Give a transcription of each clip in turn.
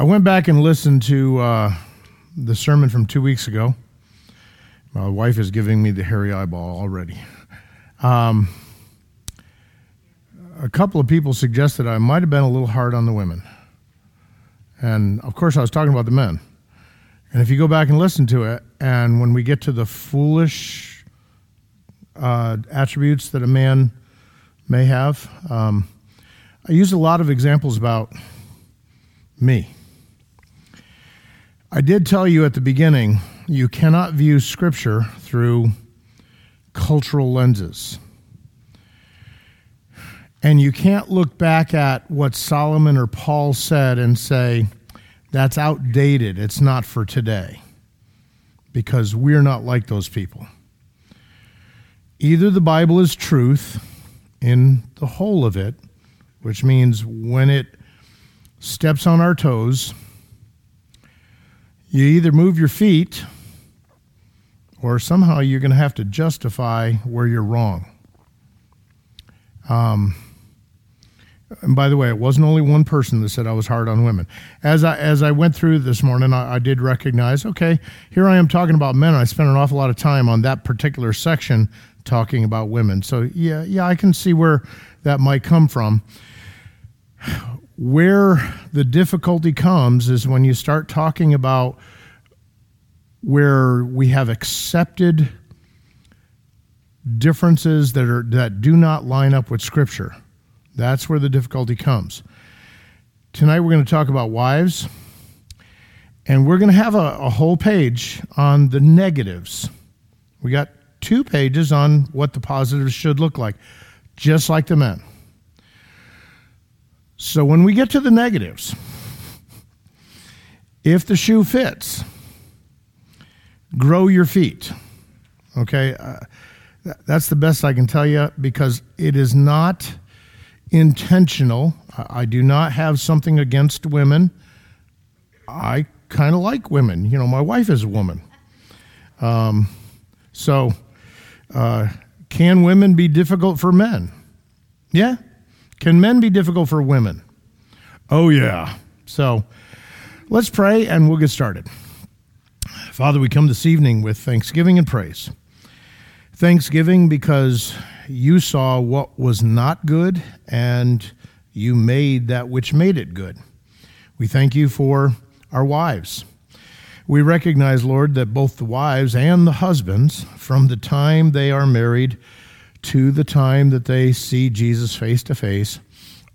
I went back and listened to uh, the sermon from two weeks ago. My wife is giving me the hairy eyeball already. Um, a couple of people suggested I might have been a little hard on the women. And of course, I was talking about the men. And if you go back and listen to it, and when we get to the foolish uh, attributes that a man may have, um, I use a lot of examples about me. I did tell you at the beginning you cannot view Scripture through cultural lenses. And you can't look back at what Solomon or Paul said and say, that's outdated. It's not for today. Because we're not like those people. Either the Bible is truth in the whole of it, which means when it steps on our toes, you either move your feet or somehow you're going to have to justify where you're wrong. Um, and by the way, it wasn't only one person that said I was hard on women. As I as I went through this morning, I, I did recognize, okay, here I am talking about men. I spent an awful lot of time on that particular section talking about women. So yeah, yeah, I can see where that might come from. Where the difficulty comes is when you start talking about where we have accepted differences that are that do not line up with scripture. That's where the difficulty comes. Tonight we're going to talk about wives, and we're going to have a, a whole page on the negatives. We got two pages on what the positives should look like, just like the men. So when we get to the negatives, if the shoe fits, grow your feet. Okay? Uh, that's the best I can tell you because it is not intentional. I do not have something against women. I kind of like women. You know, my wife is a woman. Um, so, uh, can women be difficult for men? Yeah. Can men be difficult for women? Oh, yeah. So, let's pray and we'll get started. Father, we come this evening with thanksgiving and praise. Thanksgiving because you saw what was not good and you made that which made it good. We thank you for our wives. We recognize, Lord, that both the wives and the husbands, from the time they are married to the time that they see Jesus face to face,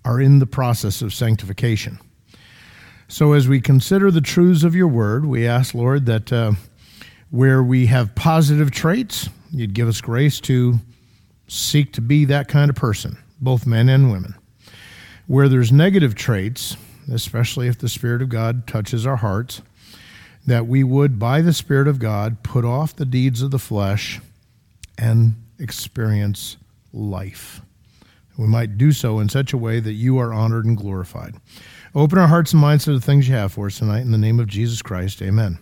are in the process of sanctification. So, as we consider the truths of your word, we ask, Lord, that uh, where we have positive traits, you'd give us grace to seek to be that kind of person, both men and women. Where there's negative traits, especially if the Spirit of God touches our hearts, that we would, by the Spirit of God, put off the deeds of the flesh and experience life. We might do so in such a way that you are honored and glorified. Open our hearts and minds to the things you have for us tonight. In the name of Jesus Christ, amen.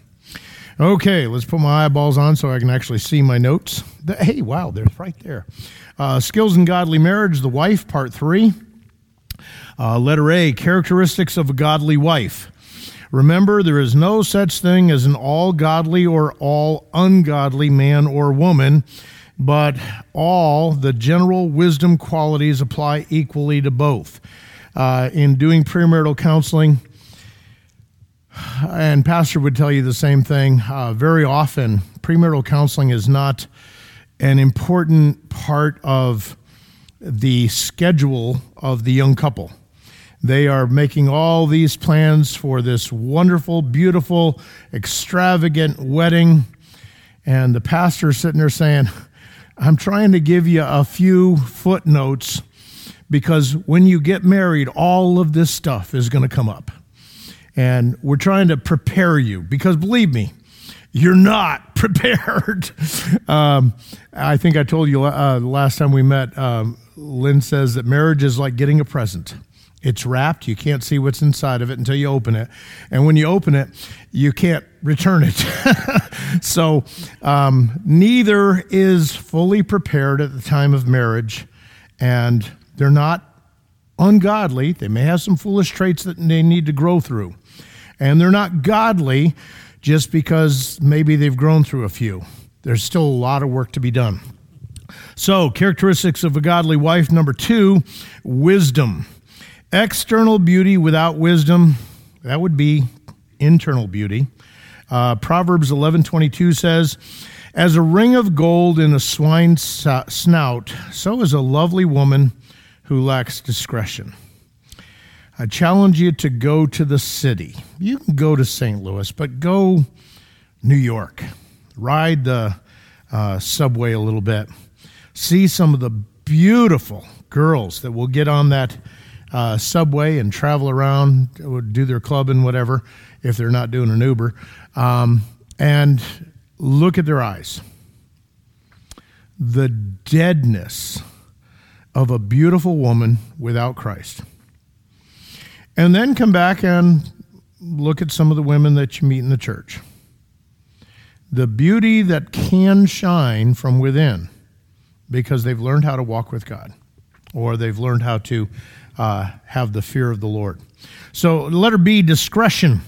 Okay, let's put my eyeballs on so I can actually see my notes. Hey, wow, they're right there. Uh, Skills in Godly Marriage, The Wife, Part 3. Uh, letter A, Characteristics of a Godly Wife. Remember, there is no such thing as an all godly or all ungodly man or woman, but all the general wisdom qualities apply equally to both. Uh, in doing premarital counseling, and Pastor would tell you the same thing. Uh, very often, premarital counseling is not an important part of the schedule of the young couple. They are making all these plans for this wonderful, beautiful, extravagant wedding. And the pastor sitting there saying, I'm trying to give you a few footnotes because when you get married, all of this stuff is going to come up. And we're trying to prepare you because believe me, you're not prepared. um, I think I told you uh, last time we met, um, Lynn says that marriage is like getting a present. It's wrapped. You can't see what's inside of it until you open it. And when you open it, you can't return it. so um, neither is fully prepared at the time of marriage. And they're not ungodly. They may have some foolish traits that they need to grow through. And they're not godly just because maybe they've grown through a few. There's still a lot of work to be done. So, characteristics of a godly wife number two, wisdom. External beauty without wisdom, that would be internal beauty. Uh, Proverbs 11:22 says, "As a ring of gold in a swine's snout, so is a lovely woman who lacks discretion." I challenge you to go to the city. You can go to St. Louis, but go New York. Ride the uh, subway a little bit. See some of the beautiful girls that will get on that uh, subway and travel around, do their club and whatever, if they're not doing an Uber, um, and look at their eyes. The deadness of a beautiful woman without Christ. And then come back and look at some of the women that you meet in the church. The beauty that can shine from within because they've learned how to walk with God or they've learned how to uh, have the fear of the Lord. So, letter B, discretion.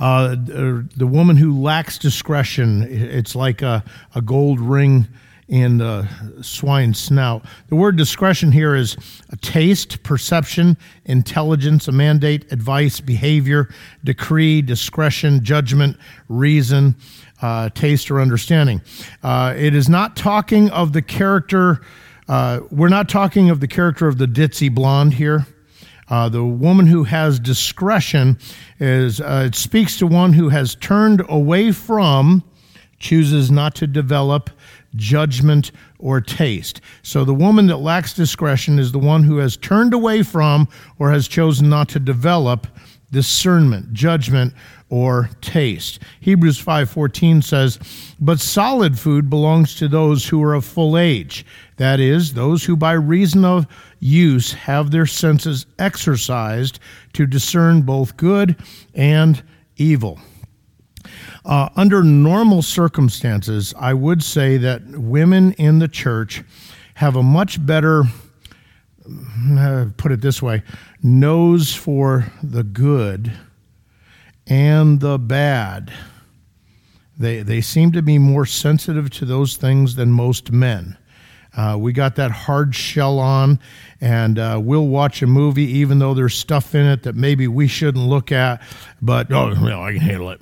Uh, the woman who lacks discretion, it's like a, a gold ring in the swine's snout. The word discretion here is a taste, perception, intelligence, a mandate, advice, behavior, decree, discretion, judgment, reason, uh, taste, or understanding. Uh, it is not talking of the character, uh, we're not talking of the character of the ditzy blonde here. Uh, the woman who has discretion is, uh, it speaks to one who has turned away from, chooses not to develop, judgment, or taste. So the woman that lacks discretion is the one who has turned away from or has chosen not to develop discernment, judgment, or taste. Hebrews 5:14 says, "But solid food belongs to those who are of full age, that is, those who by reason of use have their senses exercised to discern both good and evil." Uh, under normal circumstances, I would say that women in the church have a much better, uh, put it this way, nose for the good and the bad. They, they seem to be more sensitive to those things than most men. Uh, we got that hard shell on, and uh, we'll watch a movie even though there's stuff in it that maybe we shouldn't look at, but oh, well, I can handle it.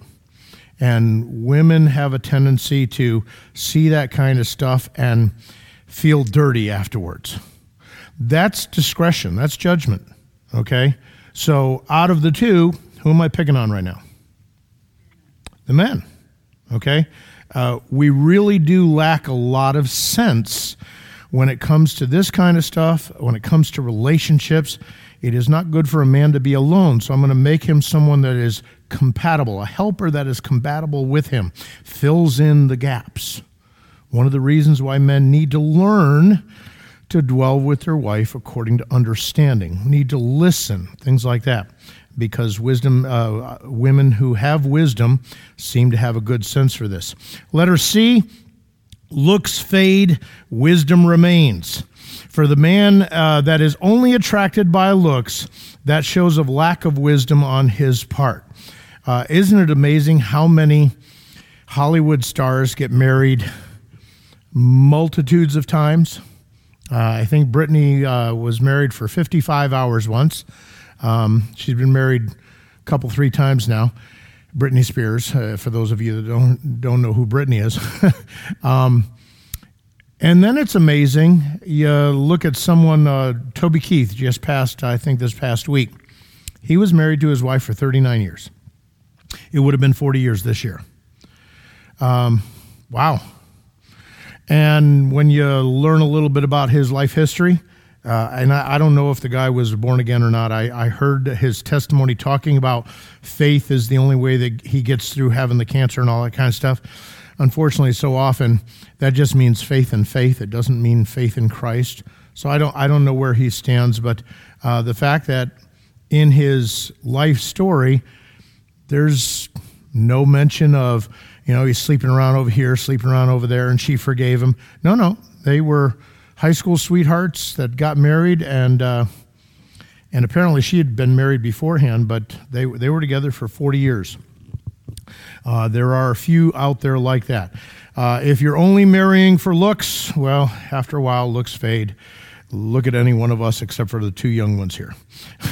And women have a tendency to see that kind of stuff and feel dirty afterwards. That's discretion, that's judgment. Okay? So, out of the two, who am I picking on right now? The men. Okay? Uh, we really do lack a lot of sense when it comes to this kind of stuff, when it comes to relationships. It is not good for a man to be alone. So I'm going to make him someone that is compatible, a helper that is compatible with him, fills in the gaps. One of the reasons why men need to learn to dwell with their wife according to understanding, need to listen, things like that. Because wisdom, uh, women who have wisdom seem to have a good sense for this. Letter C, looks fade, wisdom remains. For the man uh, that is only attracted by looks, that shows a lack of wisdom on his part. Uh, isn't it amazing how many Hollywood stars get married multitudes of times? Uh, I think Britney uh, was married for 55 hours once. Um, she's been married a couple, three times now. Britney Spears, uh, for those of you that don't don't know who Britney is. um, and then it's amazing. You look at someone, uh, Toby Keith, just passed, I think, this past week. He was married to his wife for 39 years. It would have been 40 years this year. Um, wow. And when you learn a little bit about his life history, uh, and I, I, don't know if the guy was born again or not. I, I, heard his testimony talking about faith is the only way that he gets through having the cancer and all that kind of stuff. Unfortunately, so often that just means faith in faith. It doesn't mean faith in Christ. So I don't I don't know where he stands, but uh, the fact that in his life story there's no mention of, you know, he's sleeping around over here, sleeping around over there, and she forgave him. No, no. They were high school sweethearts that got married, and uh, And apparently she had been married beforehand, but they, they were together for 40 years. Uh, there are a few out there like that. Uh, if you're only marrying for looks, well, after a while, looks fade. Look at any one of us except for the two young ones here.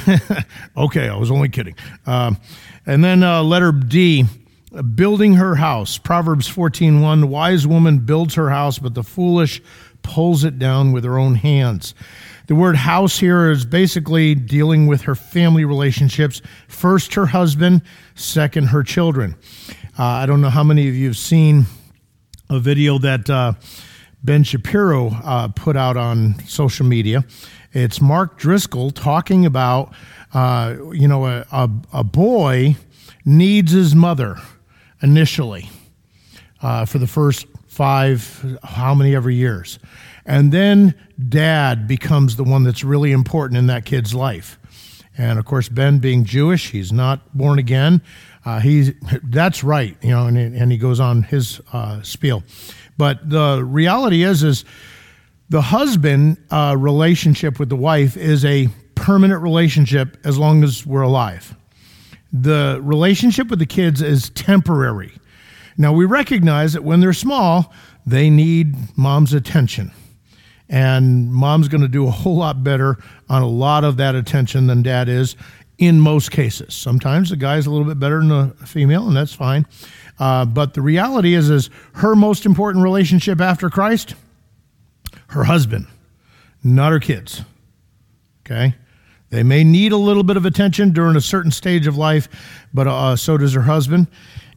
okay, I was only kidding. Um, and then uh, letter D, building her house. Proverbs 14:1, the wise woman builds her house, but the foolish pulls it down with her own hands. The word house here is basically dealing with her family relationships. First, her husband, second, her children. Uh, I don't know how many of you have seen a video that uh, Ben Shapiro uh, put out on social media. It's Mark Driscoll talking about, uh, you know, a, a, a, boy needs his mother initially uh, for the first five, how many ever years. And then dad becomes the one that's really important in that kid's life. And of course, Ben being Jewish, he's not born again. Uh, he's that's right, you know, and, and he goes on his uh, spiel. But the reality is, is the husband uh, relationship with the wife is a permanent relationship as long as we're alive. The relationship with the kids is temporary. Now we recognize that when they're small, they need mom's attention. And mom's going to do a whole lot better on a lot of that attention than dad is in most cases. Sometimes the guy's a little bit better than the female, and that's fine. Uh, but the reality is, is her most important relationship after Christ, her husband, not her kids. Okay, they may need a little bit of attention during a certain stage of life, but uh, so does her husband.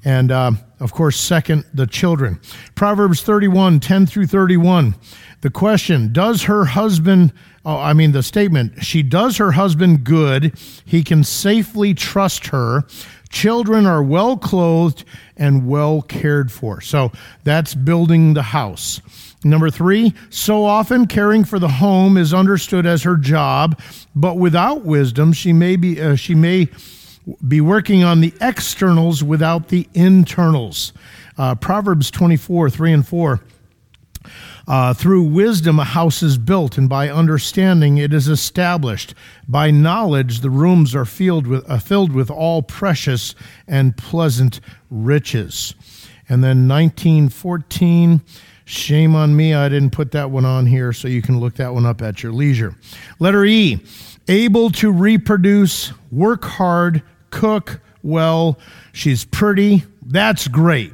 And uh, of course, second, the children. Proverbs 31, 10 through 31. The question Does her husband, oh, I mean, the statement, she does her husband good. He can safely trust her. Children are well clothed and well cared for. So that's building the house. Number three, so often caring for the home is understood as her job, but without wisdom, she may be, uh, she may be working on the externals without the internals. Uh, Proverbs 24, 3 and 4. Uh, through wisdom, a house is built, and by understanding, it is established. By knowledge, the rooms are filled with, uh, filled with all precious and pleasant riches. And then 1914, shame on me, I didn't put that one on here, so you can look that one up at your leisure. Letter E, able to reproduce, work hard, cook well, she's pretty. That's great.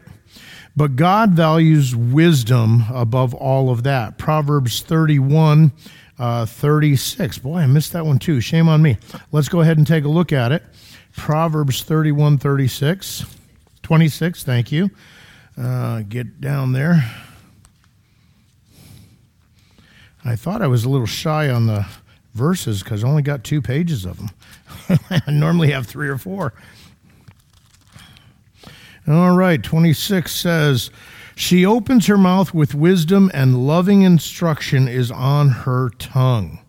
But God values wisdom above all of that. Proverbs 31, uh, 36. Boy, I missed that one too. Shame on me. Let's go ahead and take a look at it. Proverbs 31, 36. 26, thank you. Uh, get down there. I thought I was a little shy on the verses because I only got two pages of them. I normally have three or four. All right, 26 says, She opens her mouth with wisdom, and loving instruction is on her tongue.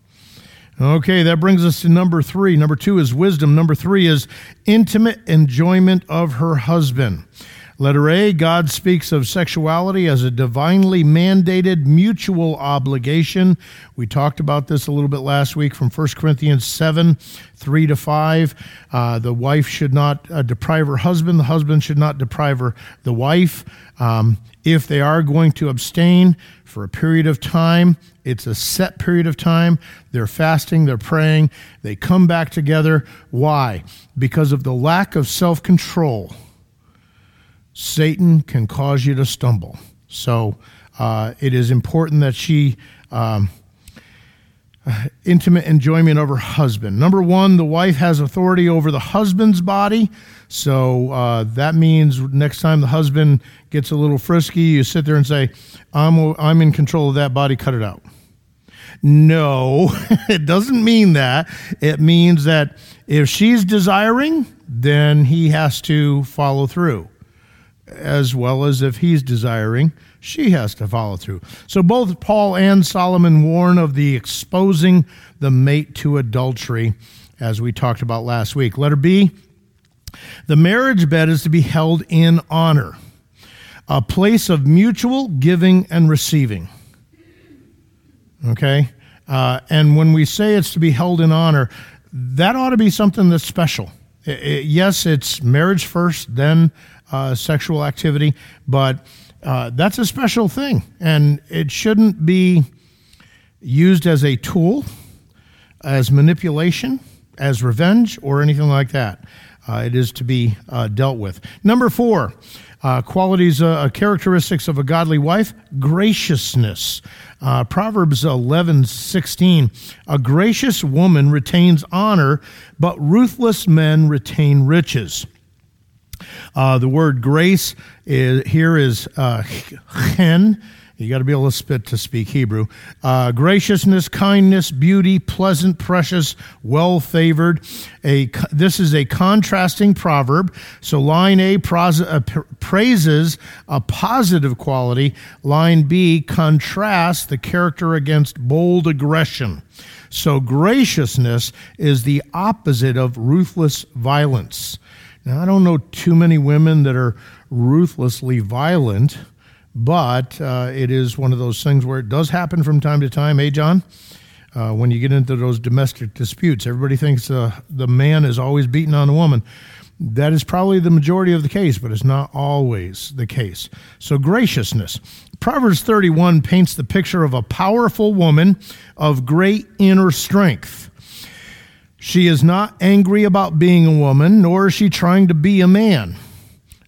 Okay, that brings us to number three. Number two is wisdom. Number three is intimate enjoyment of her husband. Letter A, God speaks of sexuality as a divinely mandated mutual obligation. We talked about this a little bit last week from 1 Corinthians 7 3 to 5. Uh, the wife should not uh, deprive her husband, the husband should not deprive her, the wife. Um, if they are going to abstain for a period of time, it's a set period of time. They're fasting, they're praying, they come back together. Why? Because of the lack of self control Satan can cause you to stumble. So uh, it is important that she. Um, intimate enjoyment of her husband. Number one, the wife has authority over the husband's body. So uh, that means next time the husband gets a little frisky, you sit there and say, I'm, I'm in control of that body, cut it out. No, it doesn't mean that. It means that if she's desiring, then he has to follow through as well as if he's desiring, she has to follow through. So both Paul and Solomon warn of the exposing the mate to adultery, as we talked about last week. Letter B the marriage bed is to be held in honor, a place of mutual giving and receiving. Okay? Uh, and when we say it's to be held in honor, that ought to be something that's special. I- I- yes, it's marriage first, then uh, sexual activity, but uh, that's a special thing, and it shouldn't be used as a tool, as manipulation, as revenge, or anything like that. Uh, it is to be uh, dealt with. Number four, uh, qualities, uh, characteristics of a godly wife: graciousness. Uh, Proverbs eleven sixteen. A gracious woman retains honor, but ruthless men retain riches. Uh, the word grace is, here is uh. You got to be able to spit to speak Hebrew. Uh, graciousness, kindness, beauty, pleasant, precious, well favored. A this is a contrasting proverb. So line A uh, praises a positive quality. Line B contrasts the character against bold aggression. So graciousness is the opposite of ruthless violence. Now, I don't know too many women that are ruthlessly violent, but uh, it is one of those things where it does happen from time to time. Hey, John? Uh, when you get into those domestic disputes, everybody thinks uh, the man is always beating on the woman. That is probably the majority of the case, but it's not always the case. So, graciousness. Proverbs 31 paints the picture of a powerful woman of great inner strength. She is not angry about being a woman, nor is she trying to be a man.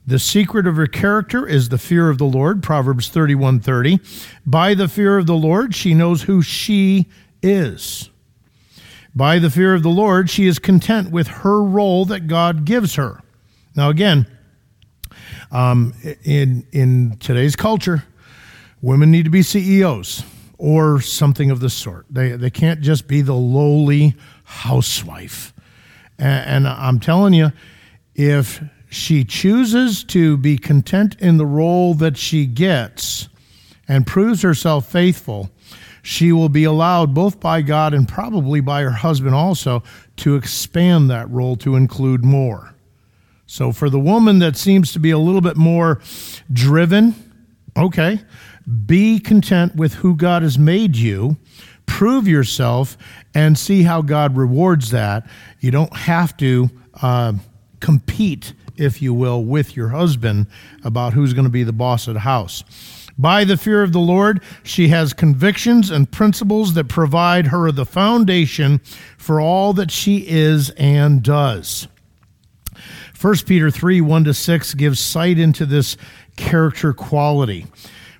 The secret of her character is the fear of the Lord, Proverbs 31:30. By the fear of the Lord, she knows who she is. By the fear of the Lord, she is content with her role that God gives her. Now, again, um, in in today's culture, women need to be CEOs or something of the sort. They they can't just be the lowly housewife. And, and I'm telling you, if she chooses to be content in the role that she gets and proves herself faithful, she will be allowed, both by God and probably by her husband also, to expand that role to include more. So, for the woman that seems to be a little bit more driven, okay, be content with who God has made you prove yourself and see how God rewards that. You don't have to uh, compete, if you will, with your husband about who's going to be the boss of the house. By the fear of the Lord, she has convictions and principles that provide her the foundation for all that she is and does. 1 Peter 3 1 to 6 gives sight into this character quality.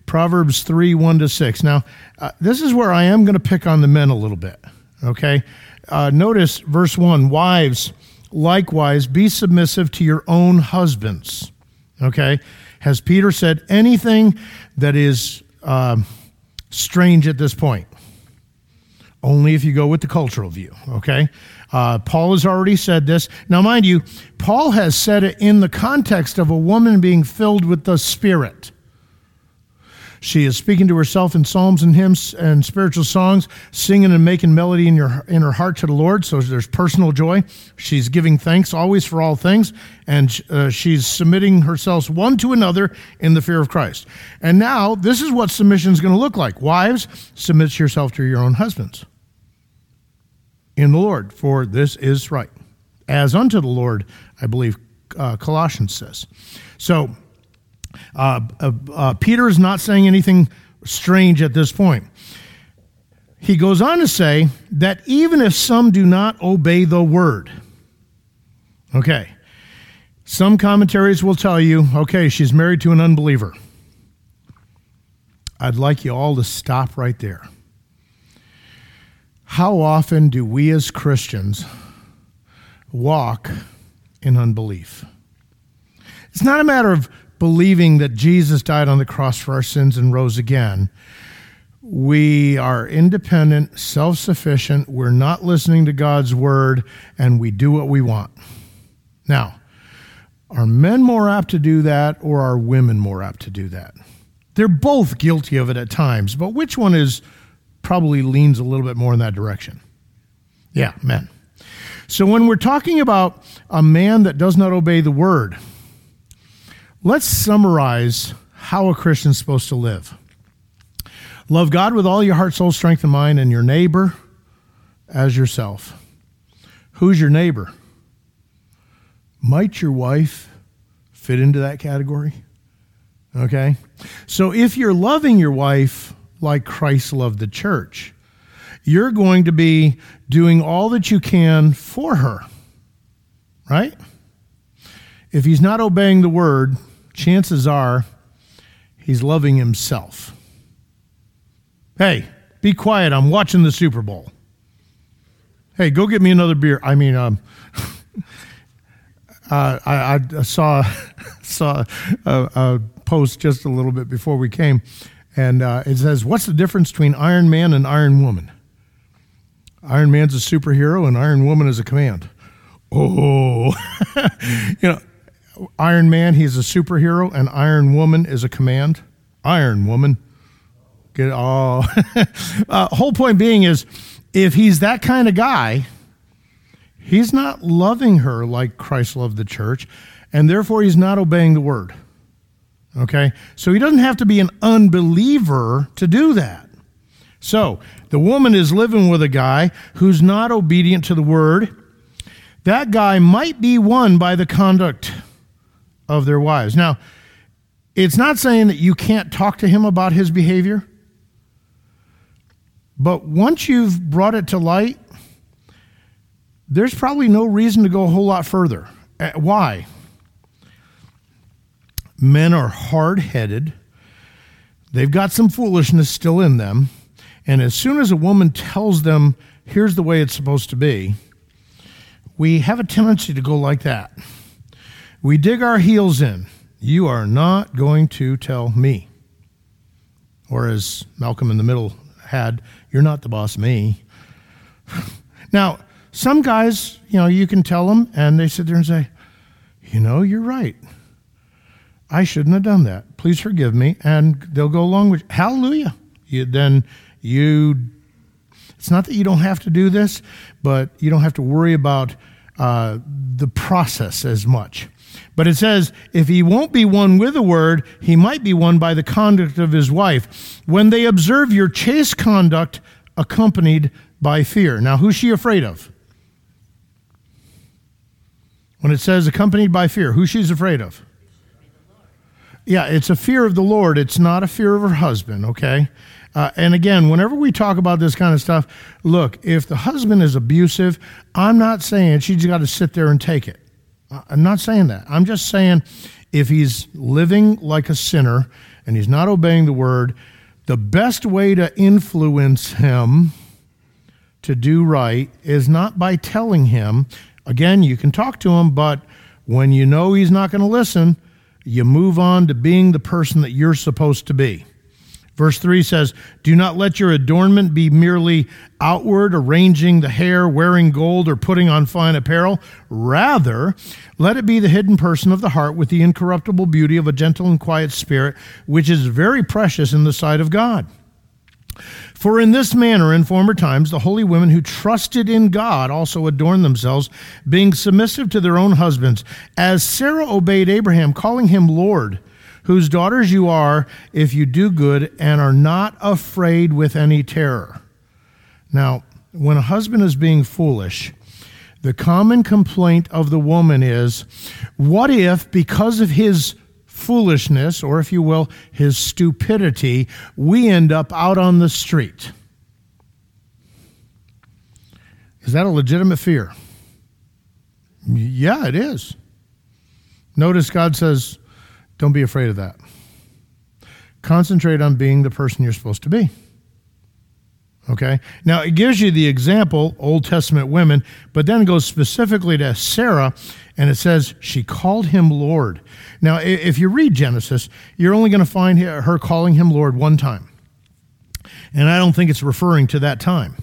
Proverbs 3 1 to 6. Now, uh, this is where I am going to pick on the men a little bit, okay? Uh, notice verse 1 Wives, likewise, be submissive to your own husbands, okay? Has Peter said anything that is uh, strange at this point? Only if you go with the cultural view, okay? Uh, Paul has already said this. Now, mind you, Paul has said it in the context of a woman being filled with the Spirit. She is speaking to herself in psalms and hymns and spiritual songs, singing and making melody in, your, in her heart to the Lord. So there's personal joy. She's giving thanks always for all things, and uh, she's submitting herself one to another in the fear of Christ. And now, this is what submission is going to look like. Wives, submit yourself to your own husbands in the Lord, for this is right. As unto the Lord, I believe uh, Colossians says. So, uh, uh, uh, Peter is not saying anything strange at this point. He goes on to say that even if some do not obey the word, okay, some commentaries will tell you, okay, she's married to an unbeliever. I'd like you all to stop right there. How often do we as Christians walk in unbelief? It's not a matter of believing that Jesus died on the cross for our sins and rose again. We are independent, self sufficient, we're not listening to God's word, and we do what we want. Now, are men more apt to do that, or are women more apt to do that? They're both guilty of it at times, but which one is probably leans a little bit more in that direction? Yeah, men. So when we're talking about a man that does not obey the word, Let's summarize how a Christian's supposed to live. Love God with all your heart, soul, strength, and mind, and your neighbor as yourself. Who's your neighbor? Might your wife fit into that category? Okay? So if you're loving your wife like Christ loved the church, you're going to be doing all that you can for her. Right? If he's not obeying the word, chances are he's loving himself. Hey, be quiet. I'm watching the Super Bowl. Hey, go get me another beer. I mean, um, uh, I, I, saw saw a, a, post just a little bit before we came, and uh, it says, "What's the difference between Iron Man and Iron Woman?" Iron Man's a superhero, and Iron Woman is a command. Oh, you know, Iron Man, he's a superhero, and Iron Woman is a command. Iron Woman. Get all. uh, whole point being is, if he's that kind of guy, he's not loving her like Christ loved the church, and therefore he's not obeying the word. Okay? So he doesn't have to be an unbeliever to do that. So the woman is living with a guy who's not obedient to the word. That guy might be won by the conduct of their wives. Now, it's not saying that you can't talk to him about his behavior, but once you've brought it to light, there's probably no reason to go a whole lot further. Uh, why? Men are hard headed, they've got some foolishness still in them, and as soon as a woman tells them, here's the way it's supposed to be, we have a tendency to go like that. We dig our heels in. You are not going to tell me. Or as Malcolm in the Middle had, you're not the boss, me. now, some guys, you know, you can tell them and they sit there and say, you know, you're right. I shouldn't have done that. Please forgive me. And they'll go along with, hallelujah. You, then you, it's not that you don't have to do this, but you don't have to worry about uh, the process as much. But it says, if he won't be won with a word, he might be won by the conduct of his wife. When they observe your chaste conduct accompanied by fear. Now, who's she afraid of? When it says accompanied by fear, who she's afraid of? Yeah, it's a fear of the Lord. It's not a fear of her husband, okay? Uh, and again, whenever we talk about this kind of stuff, look, if the husband is abusive, I'm not saying she's got to sit there and take it. I'm not saying that. I'm just saying if he's living like a sinner and he's not obeying the word, the best way to influence him to do right is not by telling him. Again, you can talk to him, but when you know he's not going to listen, you move on to being the person that you're supposed to be. Verse 3 says, Do not let your adornment be merely outward, arranging the hair, wearing gold, or putting on fine apparel. Rather, let it be the hidden person of the heart with the incorruptible beauty of a gentle and quiet spirit, which is very precious in the sight of God. For in this manner, in former times, the holy women who trusted in God also adorned themselves, being submissive to their own husbands, as Sarah obeyed Abraham, calling him Lord whose daughters you are if you do good and are not afraid with any terror. Now, when a husband is being foolish, the common complaint of the woman is what if, because of his foolishness, or if you will, his stupidity, we end up out on the street? Is that a legitimate fear? Yeah, it is. Notice God says, don't be afraid of that. Concentrate on being the person you're supposed to be. Okay? Now, it gives you the example, Old Testament women, but then goes specifically to Sarah, and it says she called him Lord. Now, if you read Genesis, you're only going to find her calling him Lord one time. And I don't think it's referring to that time.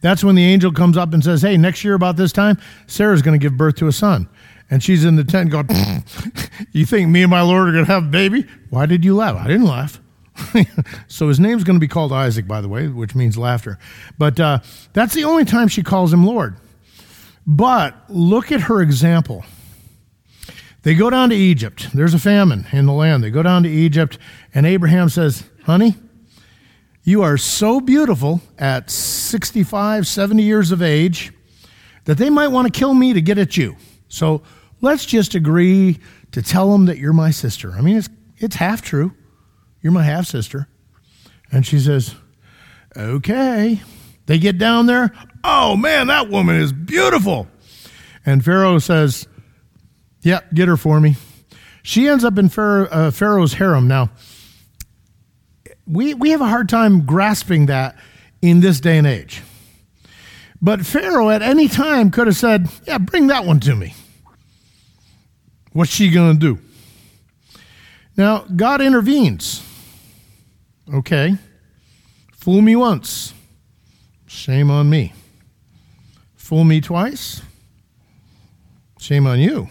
That's when the angel comes up and says, Hey, next year about this time, Sarah's going to give birth to a son and she's in the tent going, You think me and my Lord are going to have a baby? Why did you laugh? I didn't laugh. so his name's going to be called Isaac, by the way, which means laughter. But uh, that's the only time she calls him Lord. But look at her example. They go down to Egypt. There's a famine in the land. They go down to Egypt, and Abraham says, Honey, you are so beautiful at 65, 70 years of age that they might want to kill me to get at you. So let's just agree to tell them that you're my sister. I mean, it's, it's half true. You're my half sister. And she says, Okay. They get down there. Oh, man, that woman is beautiful. And Pharaoh says, Yeah, get her for me. She ends up in uh, Pharaoh's harem. Now, we, we have a hard time grasping that in this day and age. But Pharaoh at any time could have said, Yeah, bring that one to me. What's she going to do? Now, God intervenes. Okay. Fool me once. Shame on me. Fool me twice. Shame on you.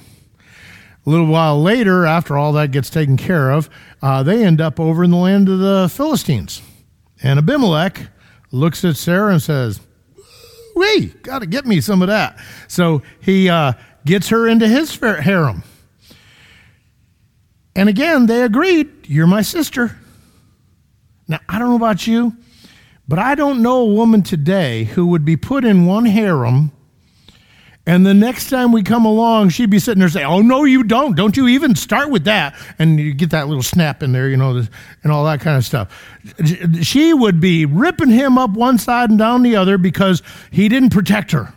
A little while later, after all that gets taken care of, uh, they end up over in the land of the Philistines. And Abimelech looks at Sarah and says, We got to get me some of that. So he uh, gets her into his harem. And again, they agreed, You're my sister. Now, I don't know about you, but I don't know a woman today who would be put in one harem and the next time we come along, she'd be sitting there saying, Oh, no, you don't. Don't you even start with that. And you get that little snap in there, you know, and all that kind of stuff. She would be ripping him up one side and down the other because he didn't protect her.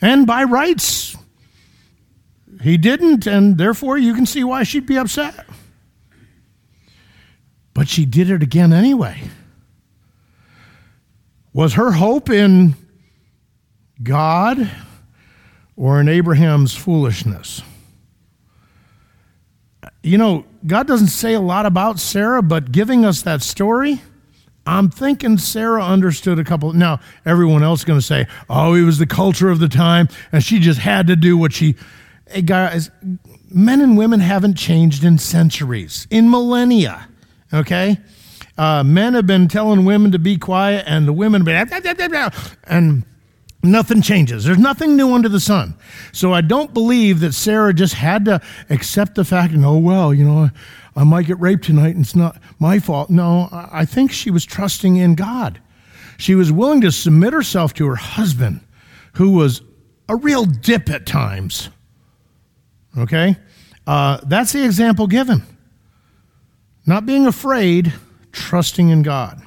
And by rights, he didn't, and therefore you can see why she'd be upset. But she did it again anyway. Was her hope in God or in Abraham's foolishness? You know, God doesn't say a lot about Sarah, but giving us that story, I'm thinking Sarah understood a couple. Now, everyone else is going to say, oh, it was the culture of the time, and she just had to do what she. Guys, men and women haven't changed in centuries, in millennia, okay? Uh, men have been telling women to be quiet, and the women have been, and Nothing changes. There's nothing new under the sun. So I don't believe that Sarah just had to accept the fact and, oh, well, you know, I might get raped tonight and it's not my fault. No, I think she was trusting in God. She was willing to submit herself to her husband, who was a real dip at times. Okay? Uh, that's the example given. Not being afraid, trusting in God.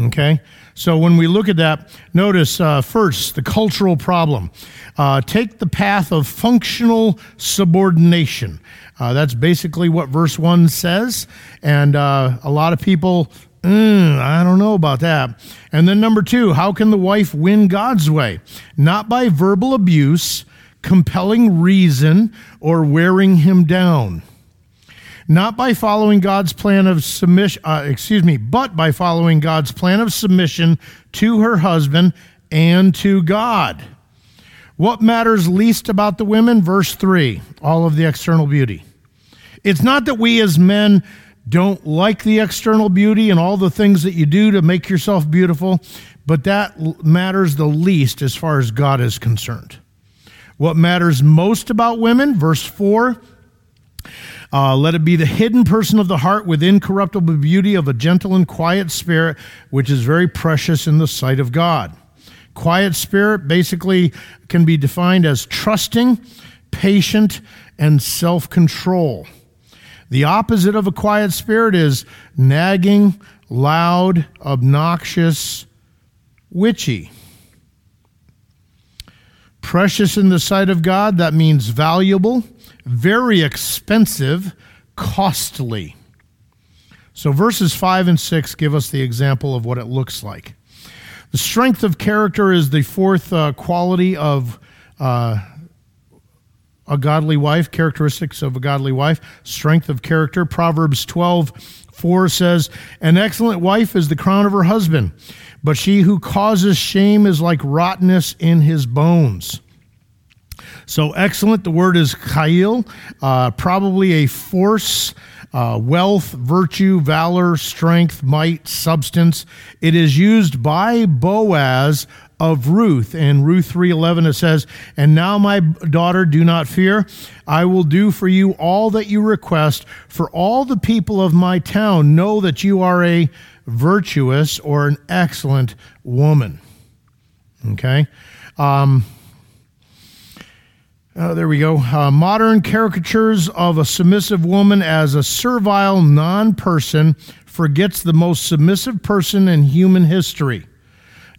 Okay? So when we look at that, notice uh, first the cultural problem. Uh, take the path of functional subordination. Uh, that's basically what verse 1 says. And uh, a lot of people, mm, I don't know about that. And then number two, how can the wife win God's way? Not by verbal abuse, compelling reason, or wearing him down not by following God's plan of submission, uh, excuse me, but by following God's plan of submission to her husband and to God. What matters least about the women? Verse 3 all of the external beauty. It's not that we as men don't like the external beauty and all the things that you do to make yourself beautiful, but that matters the least as far as God is concerned. What matters most about women? Verse 4 uh, let it be the hidden person of the heart with incorruptible beauty of a gentle and quiet spirit, which is very precious in the sight of God. Quiet spirit basically can be defined as trusting, patient, and self control. The opposite of a quiet spirit is nagging, loud, obnoxious, witchy. Precious in the sight of God, that means valuable, very expensive, costly. So verses 5 and 6 give us the example of what it looks like. The strength of character is the fourth uh, quality of uh, a godly wife, characteristics of a godly wife, strength of character. Proverbs 12, 4 says, An excellent wife is the crown of her husband, but she who causes shame is like rottenness in his bones. So excellent. The word is kail, uh, probably a force, uh, wealth, virtue, valor, strength, might, substance. It is used by Boaz of Ruth. In Ruth 3:11 it says, "And now my daughter, do not fear. I will do for you all that you request, for all the people of my town know that you are a virtuous or an excellent woman." Okay? Um, uh, there we go. Uh, modern caricatures of a submissive woman as a servile non person forgets the most submissive person in human history.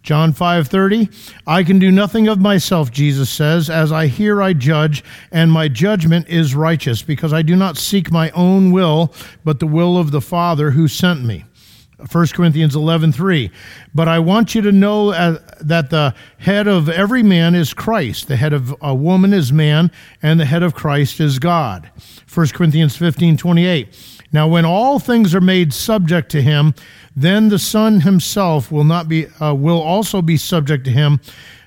John 5:30 I can do nothing of myself Jesus says as I hear I judge and my judgment is righteous because I do not seek my own will but the will of the Father who sent me. 1 Corinthians 11:3 But I want you to know uh, that the head of every man is Christ. The head of a woman is man and the head of Christ is God. 1 Corinthians 15:28 Now when all things are made subject to him then the Son himself will not be uh, will also be subject to him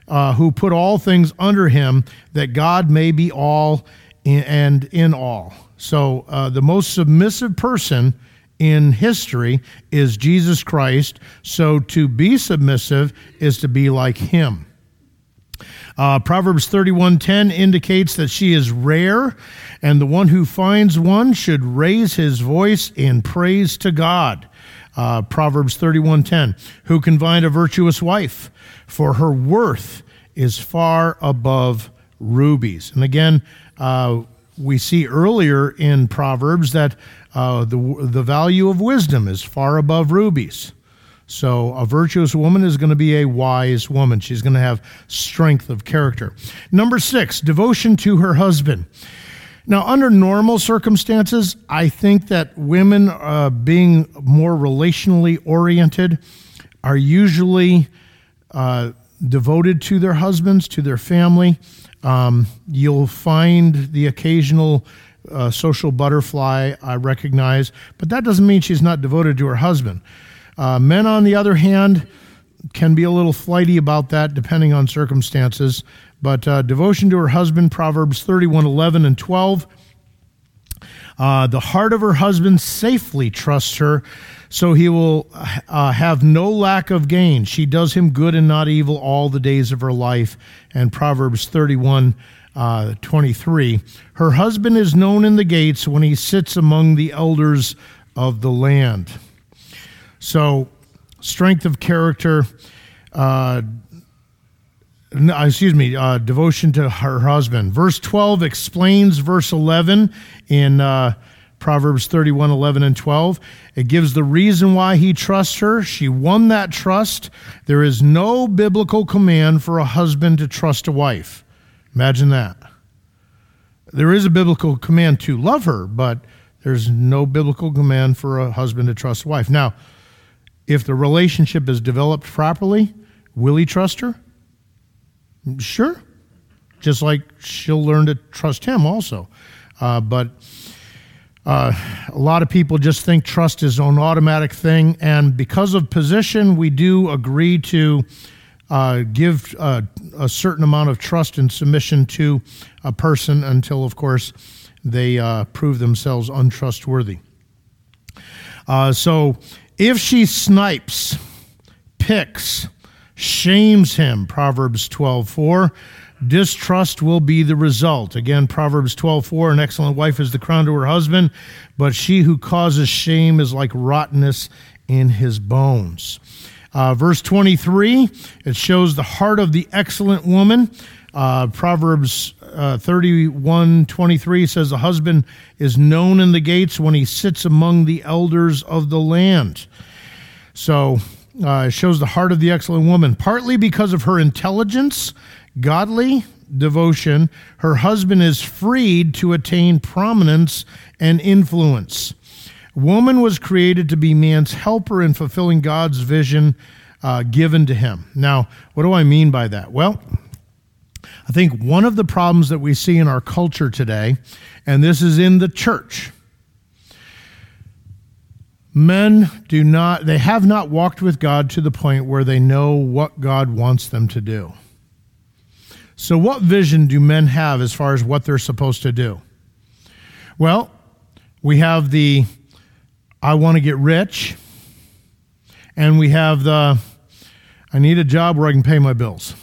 uh, who put all things under him that God may be all in, and in all. So uh, the most submissive person in history is Jesus Christ. So to be submissive is to be like him. Uh, Proverbs 31:10 indicates that she is rare, and the one who finds one should raise his voice in praise to God. Uh, Proverbs 31:10 Who can find a virtuous wife? For her worth is far above rubies. And again, uh, we see earlier in Proverbs that uh, the, the value of wisdom is far above rubies. So, a virtuous woman is going to be a wise woman. She's going to have strength of character. Number six, devotion to her husband. Now, under normal circumstances, I think that women uh, being more relationally oriented are usually uh, devoted to their husbands, to their family. Um, you'll find the occasional social butterfly, I recognize, but that doesn't mean she's not devoted to her husband. Uh, men, on the other hand, can be a little flighty about that depending on circumstances. But uh, devotion to her husband, Proverbs 31 11 and 12. Uh, the heart of her husband safely trusts her, so he will uh, have no lack of gain. She does him good and not evil all the days of her life. And Proverbs 31 uh, 23. Her husband is known in the gates when he sits among the elders of the land. So, strength of character, uh, excuse me, uh, devotion to her husband. Verse 12 explains verse 11 in uh, Proverbs 31 11 and 12. It gives the reason why he trusts her. She won that trust. There is no biblical command for a husband to trust a wife. Imagine that. There is a biblical command to love her, but there's no biblical command for a husband to trust a wife. Now, if the relationship is developed properly, will he trust her? Sure. Just like she'll learn to trust him also. Uh, but uh, a lot of people just think trust is an automatic thing. And because of position, we do agree to uh, give uh, a certain amount of trust and submission to a person until, of course, they uh, prove themselves untrustworthy. Uh, so if she snipes, picks, shames him, Proverbs 12 4, distrust will be the result. Again, Proverbs 12 4, an excellent wife is the crown to her husband, but she who causes shame is like rottenness in his bones. Uh, verse 23, it shows the heart of the excellent woman. Uh, Proverbs uh, 31 23 says, The husband is known in the gates when he sits among the elders of the land. So uh, it shows the heart of the excellent woman, partly because of her intelligence, godly devotion. Her husband is freed to attain prominence and influence. Woman was created to be man's helper in fulfilling God's vision uh, given to him. Now, what do I mean by that? Well, I think one of the problems that we see in our culture today, and this is in the church, men do not, they have not walked with God to the point where they know what God wants them to do. So, what vision do men have as far as what they're supposed to do? Well, we have the I want to get rich. And we have the I need a job where I can pay my bills.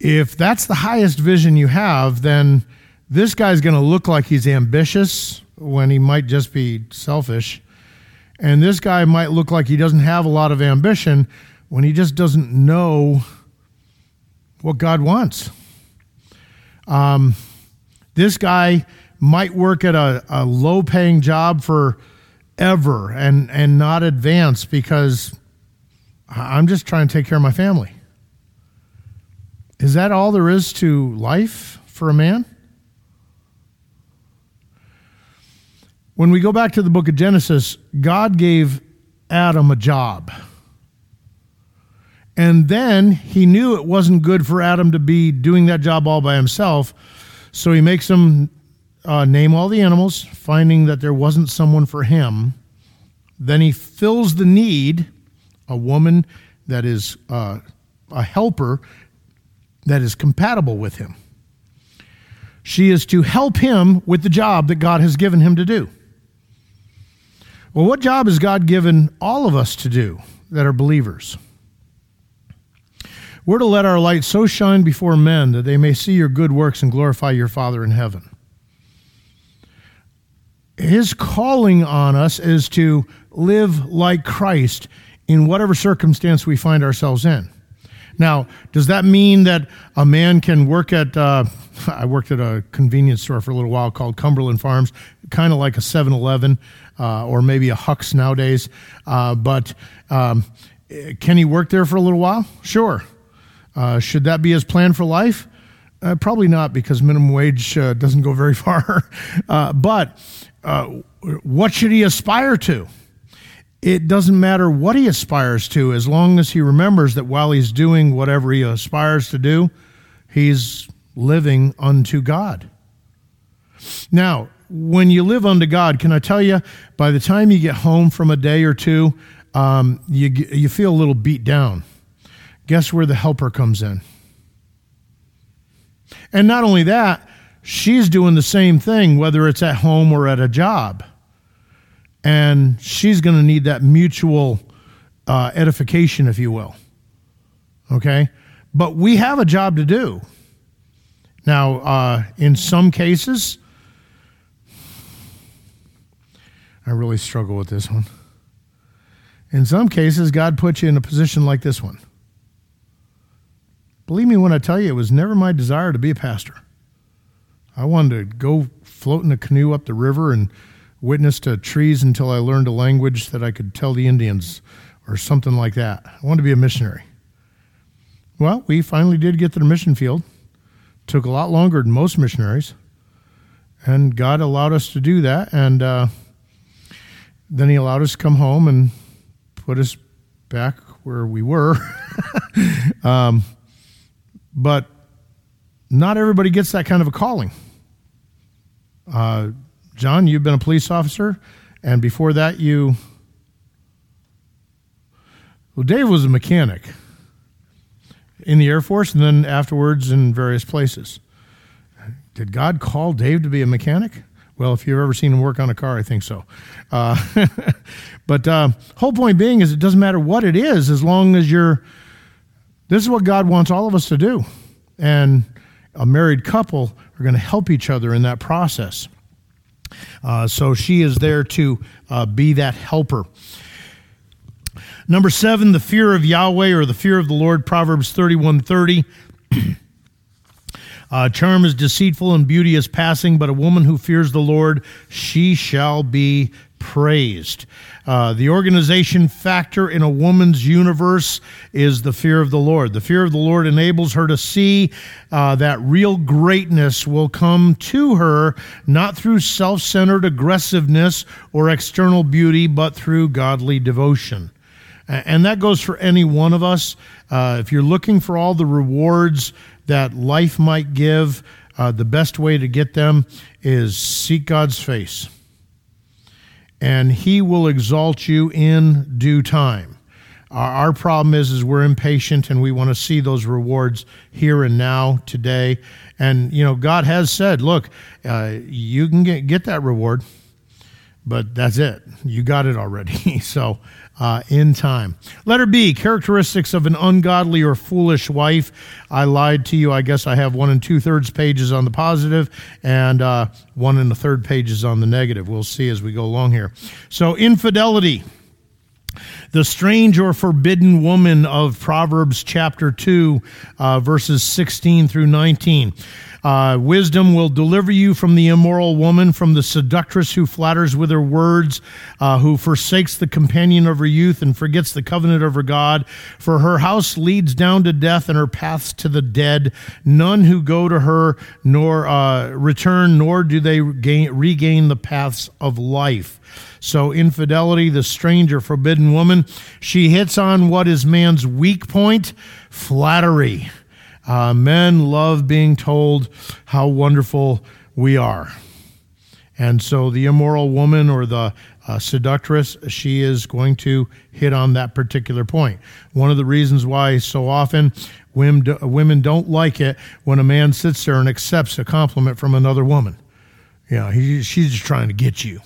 If that's the highest vision you have, then this guy's going to look like he's ambitious when he might just be selfish. And this guy might look like he doesn't have a lot of ambition, when he just doesn't know what God wants. Um, this guy might work at a, a low paying job for ever and, and not advance because I'm just trying to take care of my family. Is that all there is to life for a man? When we go back to the book of Genesis, God gave Adam a job. And then he knew it wasn't good for Adam to be doing that job all by himself. So he makes him uh, name all the animals, finding that there wasn't someone for him. Then he fills the need, a woman that is uh, a helper that is compatible with him. She is to help him with the job that God has given him to do. Well, what job has God given all of us to do that are believers? We're to let our light so shine before men that they may see your good works and glorify your Father in heaven. His calling on us is to live like Christ in whatever circumstance we find ourselves in. Now, does that mean that a man can work at, uh, I worked at a convenience store for a little while called Cumberland Farms, kind of like a 7 Eleven uh, or maybe a Huck's nowadays. Uh, but um, can he work there for a little while? Sure. Uh, should that be his plan for life? Uh, probably not because minimum wage uh, doesn't go very far. Uh, what should he aspire to? It doesn't matter what he aspires to as long as he remembers that while he's doing whatever he aspires to do, he's living unto God. Now, when you live unto God, can I tell you, by the time you get home from a day or two, um, you, you feel a little beat down. Guess where the helper comes in? And not only that, she's doing the same thing, whether it's at home or at a job. And she's going to need that mutual uh, edification, if you will. Okay? But we have a job to do. Now, uh, in some cases, I really struggle with this one. In some cases, God puts you in a position like this one. Believe me when I tell you, it was never my desire to be a pastor. I wanted to go float in a canoe up the river and witness to trees until I learned a language that I could tell the Indians or something like that. I wanted to be a missionary. Well, we finally did get to the mission field. Took a lot longer than most missionaries. And God allowed us to do that. And uh, then he allowed us to come home and put us back where we were. um, but not everybody gets that kind of a calling. Uh, John, you've been a police officer, and before that, you. Well, Dave was a mechanic in the Air Force and then afterwards in various places. Did God call Dave to be a mechanic? Well, if you've ever seen him work on a car, I think so. Uh, but uh, whole point being is it doesn't matter what it is as long as you're. This is what God wants all of us to do, and a married couple are going to help each other in that process. Uh, so she is there to uh, be that helper. Number seven, the fear of Yahweh or the fear of the Lord, Proverbs 31 30. Uh, charm is deceitful and beauty is passing, but a woman who fears the Lord, she shall be praised. Uh, the organization factor in a woman's universe is the fear of the Lord. The fear of the Lord enables her to see uh, that real greatness will come to her not through self centered aggressiveness or external beauty, but through godly devotion. And that goes for any one of us. Uh, if you're looking for all the rewards that life might give, uh, the best way to get them is seek God's face. And He will exalt you in due time. Our problem is, is we're impatient and we want to see those rewards here and now, today. And you know, God has said, "Look, uh, you can get get that reward, but that's it. You got it already." so uh, in time. Letter B characteristics of an ungodly or foolish wife. I lied to you. I guess I have one and two thirds pages on the positive and uh, one and a third pages on the negative. We'll see as we go along here. So, infidelity. The strange or forbidden woman of Proverbs chapter 2, uh, verses 16 through 19. Uh, wisdom will deliver you from the immoral woman, from the seductress who flatters with her words, uh, who forsakes the companion of her youth and forgets the covenant of her God. For her house leads down to death and her paths to the dead. None who go to her nor uh, return, nor do they gain, regain the paths of life. So, infidelity, the stranger, forbidden woman, she hits on what is man's weak point flattery. Uh, men love being told how wonderful we are. And so the immoral woman or the uh, seductress, she is going to hit on that particular point. One of the reasons why so often women, do, women don't like it when a man sits there and accepts a compliment from another woman. You know, he, she's just trying to get you.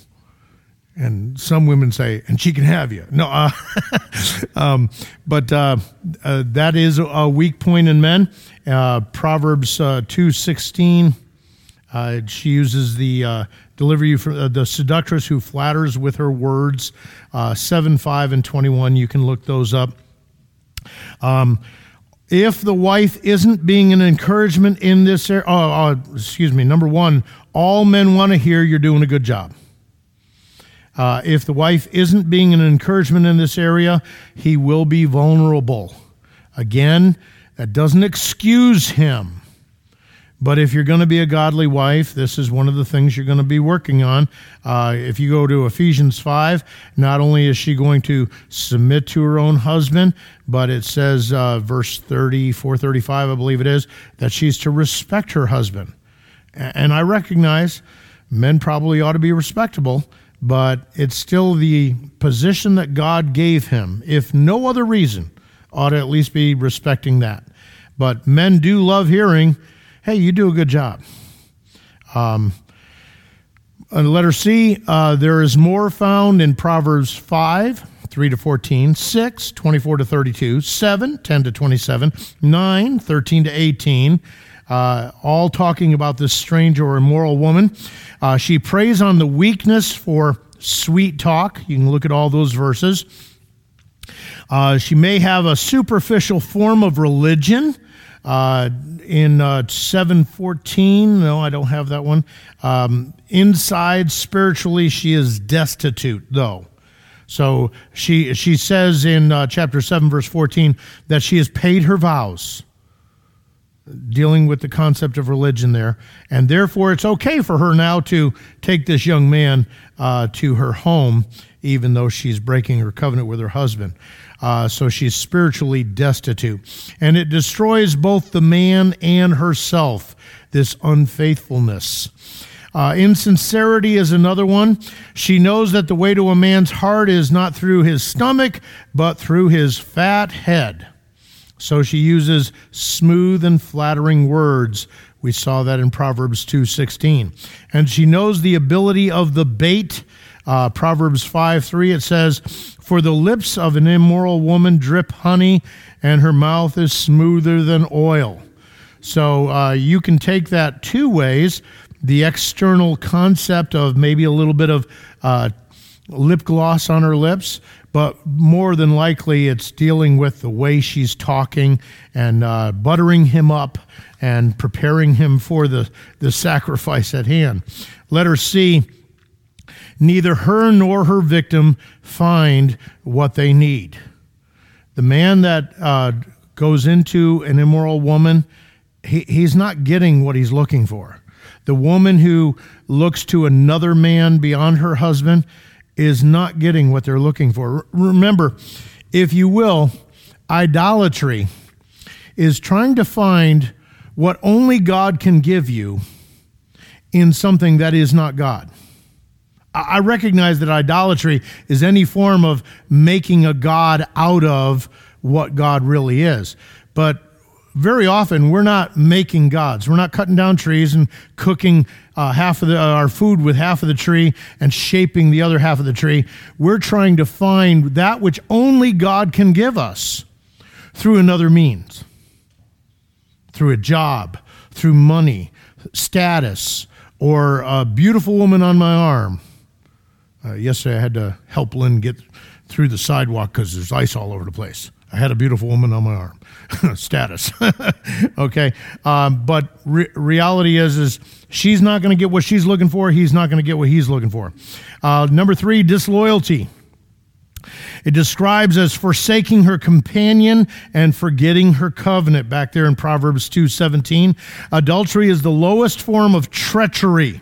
And some women say, and she can have you. No, uh, um, but uh, uh, that is a weak point in men. Uh, Proverbs uh, two sixteen. Uh, she uses the deliver you from the seductress who flatters with her words. seven five and twenty one. You can look those up. Um, if the wife isn't being an encouragement in this area, oh, oh, excuse me. Number one, all men want to hear you're doing a good job. Uh, if the wife isn't being an encouragement in this area, he will be vulnerable. Again, that doesn't excuse him. But if you're going to be a godly wife, this is one of the things you're going to be working on. Uh, if you go to Ephesians 5, not only is she going to submit to her own husband, but it says, uh, verse 34, 35, I believe it is, that she's to respect her husband. And I recognize men probably ought to be respectable, but it's still the position that God gave him. If no other reason, ought to at least be respecting that. But men do love hearing, hey, you do a good job. Um, letter C, uh, there is more found in Proverbs 5, 3 to 14, 6, 24 to 32, 7, 10 to 27, 9, 13 to 18, uh, all talking about this strange or immoral woman. Uh, she preys on the weakness for sweet talk. You can look at all those verses. Uh, she may have a superficial form of religion. Uh, in uh, 714, no, I don't have that one. Um, inside, spiritually, she is destitute, though. So she, she says in uh, chapter 7, verse 14, that she has paid her vows dealing with the concept of religion there. And therefore, it's okay for her now to take this young man uh, to her home, even though she's breaking her covenant with her husband. Uh, so she's spiritually destitute. And it destroys both the man and herself, this unfaithfulness. Uh, insincerity is another one. She knows that the way to a man's heart is not through his stomach, but through his fat head. So she uses smooth and flattering words. We saw that in Proverbs 2:16. And she knows the ability of the bait. Uh, Proverbs 5 3, it says, For the lips of an immoral woman drip honey, and her mouth is smoother than oil. So uh, you can take that two ways the external concept of maybe a little bit of uh, lip gloss on her lips, but more than likely it's dealing with the way she's talking and uh, buttering him up and preparing him for the, the sacrifice at hand. Letter C neither her nor her victim find what they need. The man that uh, goes into an immoral woman, he, he's not getting what he's looking for. The woman who looks to another man beyond her husband, is not getting what they're looking for. Remember, if you will, idolatry is trying to find what only God can give you in something that is not God. I recognize that idolatry is any form of making a God out of what God really is. But very often we're not making gods. We're not cutting down trees and cooking uh, half of the, uh, our food with half of the tree and shaping the other half of the tree. We're trying to find that which only God can give us through another means, through a job, through money, status, or a beautiful woman on my arm. Uh, yesterday I had to help Lynn get through the sidewalk because there's ice all over the place. I had a beautiful woman on my arm. Status. okay. Um, but re- reality is, is she's not going to get what she's looking for. He's not going to get what he's looking for. Uh, number three, disloyalty. It describes as forsaking her companion and forgetting her covenant back there in Proverbs 2:17. Adultery is the lowest form of treachery.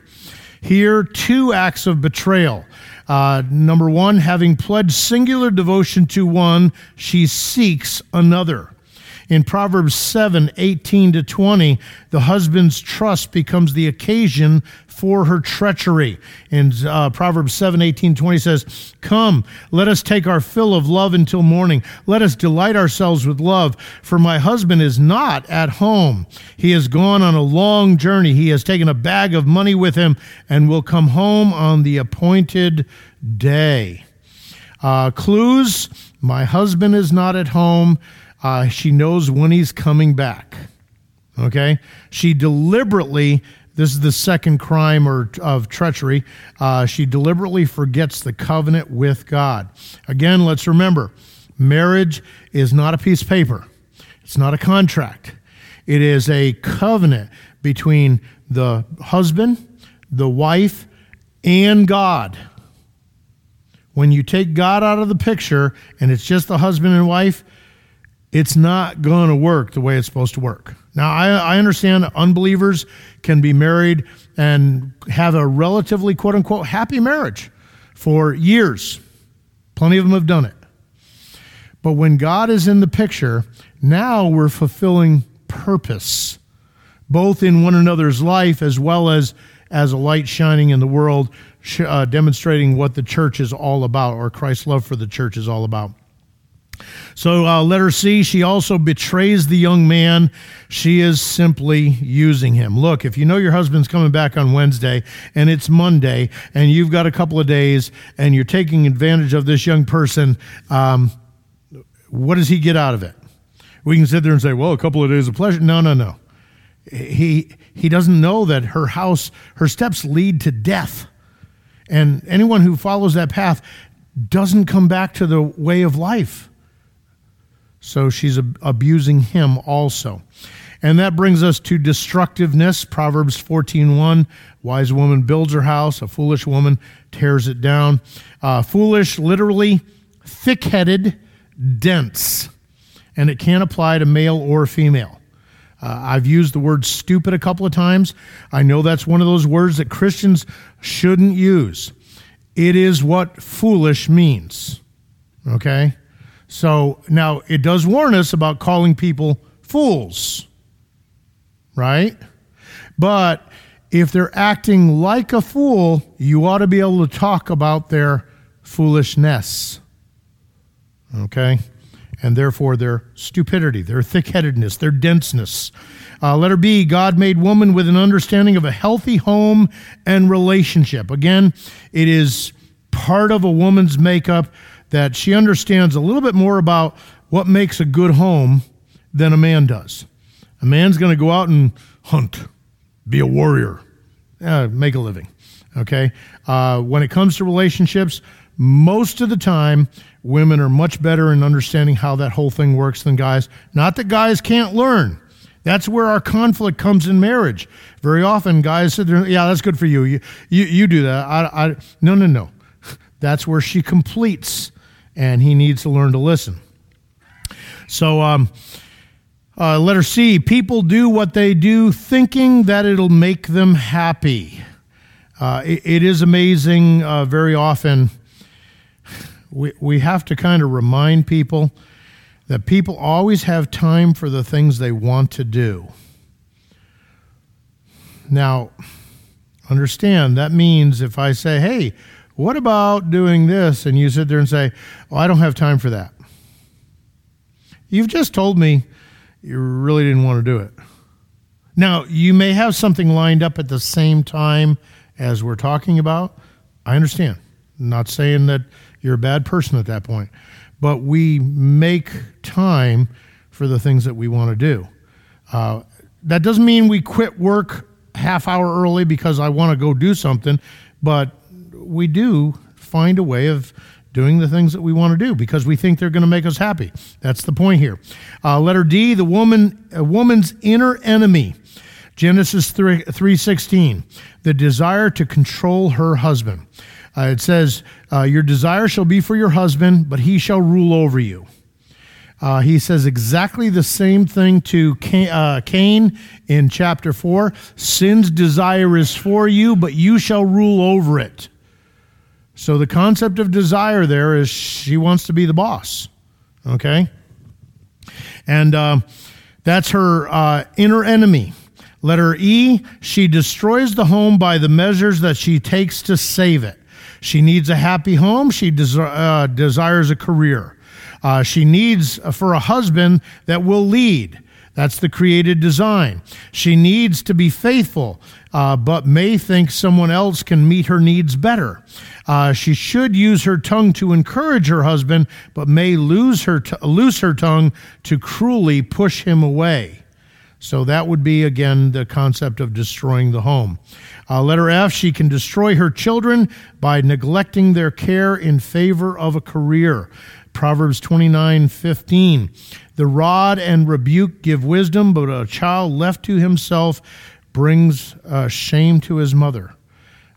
Here, two acts of betrayal. Uh, number one, having pledged singular devotion to one, she seeks another. In Proverbs 7 18 to 20, the husband's trust becomes the occasion for her treachery. In uh, Proverbs 7 18 20 says, Come, let us take our fill of love until morning. Let us delight ourselves with love, for my husband is not at home. He has gone on a long journey. He has taken a bag of money with him and will come home on the appointed day. Uh, clues My husband is not at home. Uh, she knows when he's coming back. Okay? She deliberately, this is the second crime or, of treachery, uh, she deliberately forgets the covenant with God. Again, let's remember marriage is not a piece of paper, it's not a contract. It is a covenant between the husband, the wife, and God. When you take God out of the picture and it's just the husband and wife, it's not going to work the way it's supposed to work. Now, I, I understand unbelievers can be married and have a relatively quote unquote happy marriage for years. Plenty of them have done it. But when God is in the picture, now we're fulfilling purpose, both in one another's life as well as as a light shining in the world, uh, demonstrating what the church is all about, or Christ's love for the church is all about. So, uh, letter C, she also betrays the young man. She is simply using him. Look, if you know your husband's coming back on Wednesday and it's Monday and you've got a couple of days and you're taking advantage of this young person, um, what does he get out of it? We can sit there and say, well, a couple of days of pleasure. No, no, no. He, he doesn't know that her house, her steps lead to death. And anyone who follows that path doesn't come back to the way of life. So she's ab- abusing him also. And that brings us to destructiveness. Proverbs 14:1, wise woman builds her house, a foolish woman tears it down. Uh, foolish, literally thick-headed, dense. And it can apply to male or female. Uh, I've used the word stupid a couple of times. I know that's one of those words that Christians shouldn't use. It is what foolish means. Okay? So now it does warn us about calling people fools, right? But if they're acting like a fool, you ought to be able to talk about their foolishness, okay? And therefore their stupidity, their thick headedness, their denseness. Uh, letter B, God made woman with an understanding of a healthy home and relationship. Again, it is part of a woman's makeup that she understands a little bit more about what makes a good home than a man does. A man's going to go out and hunt, be a warrior, uh, make a living. Okay? Uh, when it comes to relationships, most of the time, women are much better in understanding how that whole thing works than guys. Not that guys can't learn. That's where our conflict comes in marriage. Very often, guys sit there, yeah, that's good for you. You, you, you do that. I, I, no, no, no. That's where she completes and he needs to learn to listen. So, um, uh, letter C people do what they do thinking that it'll make them happy. Uh, it, it is amazing uh, very often. We, we have to kind of remind people that people always have time for the things they want to do. Now, understand that means if I say, hey, what about doing this? And you sit there and say, Well, I don't have time for that. You've just told me you really didn't want to do it. Now, you may have something lined up at the same time as we're talking about. I understand. I'm not saying that you're a bad person at that point, but we make time for the things that we want to do. Uh, that doesn't mean we quit work half hour early because I want to go do something, but we do find a way of doing the things that we want to do because we think they're going to make us happy. That's the point here. Uh, letter D, the woman, a woman's inner enemy. Genesis 3, 3.16, the desire to control her husband. Uh, it says, uh, Your desire shall be for your husband, but he shall rule over you. Uh, he says exactly the same thing to Cain, uh, Cain, in chapter 4. Sin's desire is for you, but you shall rule over it. So the concept of desire there is she wants to be the boss. Okay? And uh, that's her uh, inner enemy. Letter E, she destroys the home by the measures that she takes to save it. She needs a happy home. She des- uh, desires a career. Uh, she needs uh, for a husband that will lead. That's the created design. She needs to be faithful, uh, but may think someone else can meet her needs better. Uh, she should use her tongue to encourage her husband, but may lose her, t- lose her tongue to cruelly push him away. So that would be, again, the concept of destroying the home. Uh, letter F, she can destroy her children by neglecting their care in favor of a career. Proverbs 29 15. The rod and rebuke give wisdom, but a child left to himself brings uh, shame to his mother.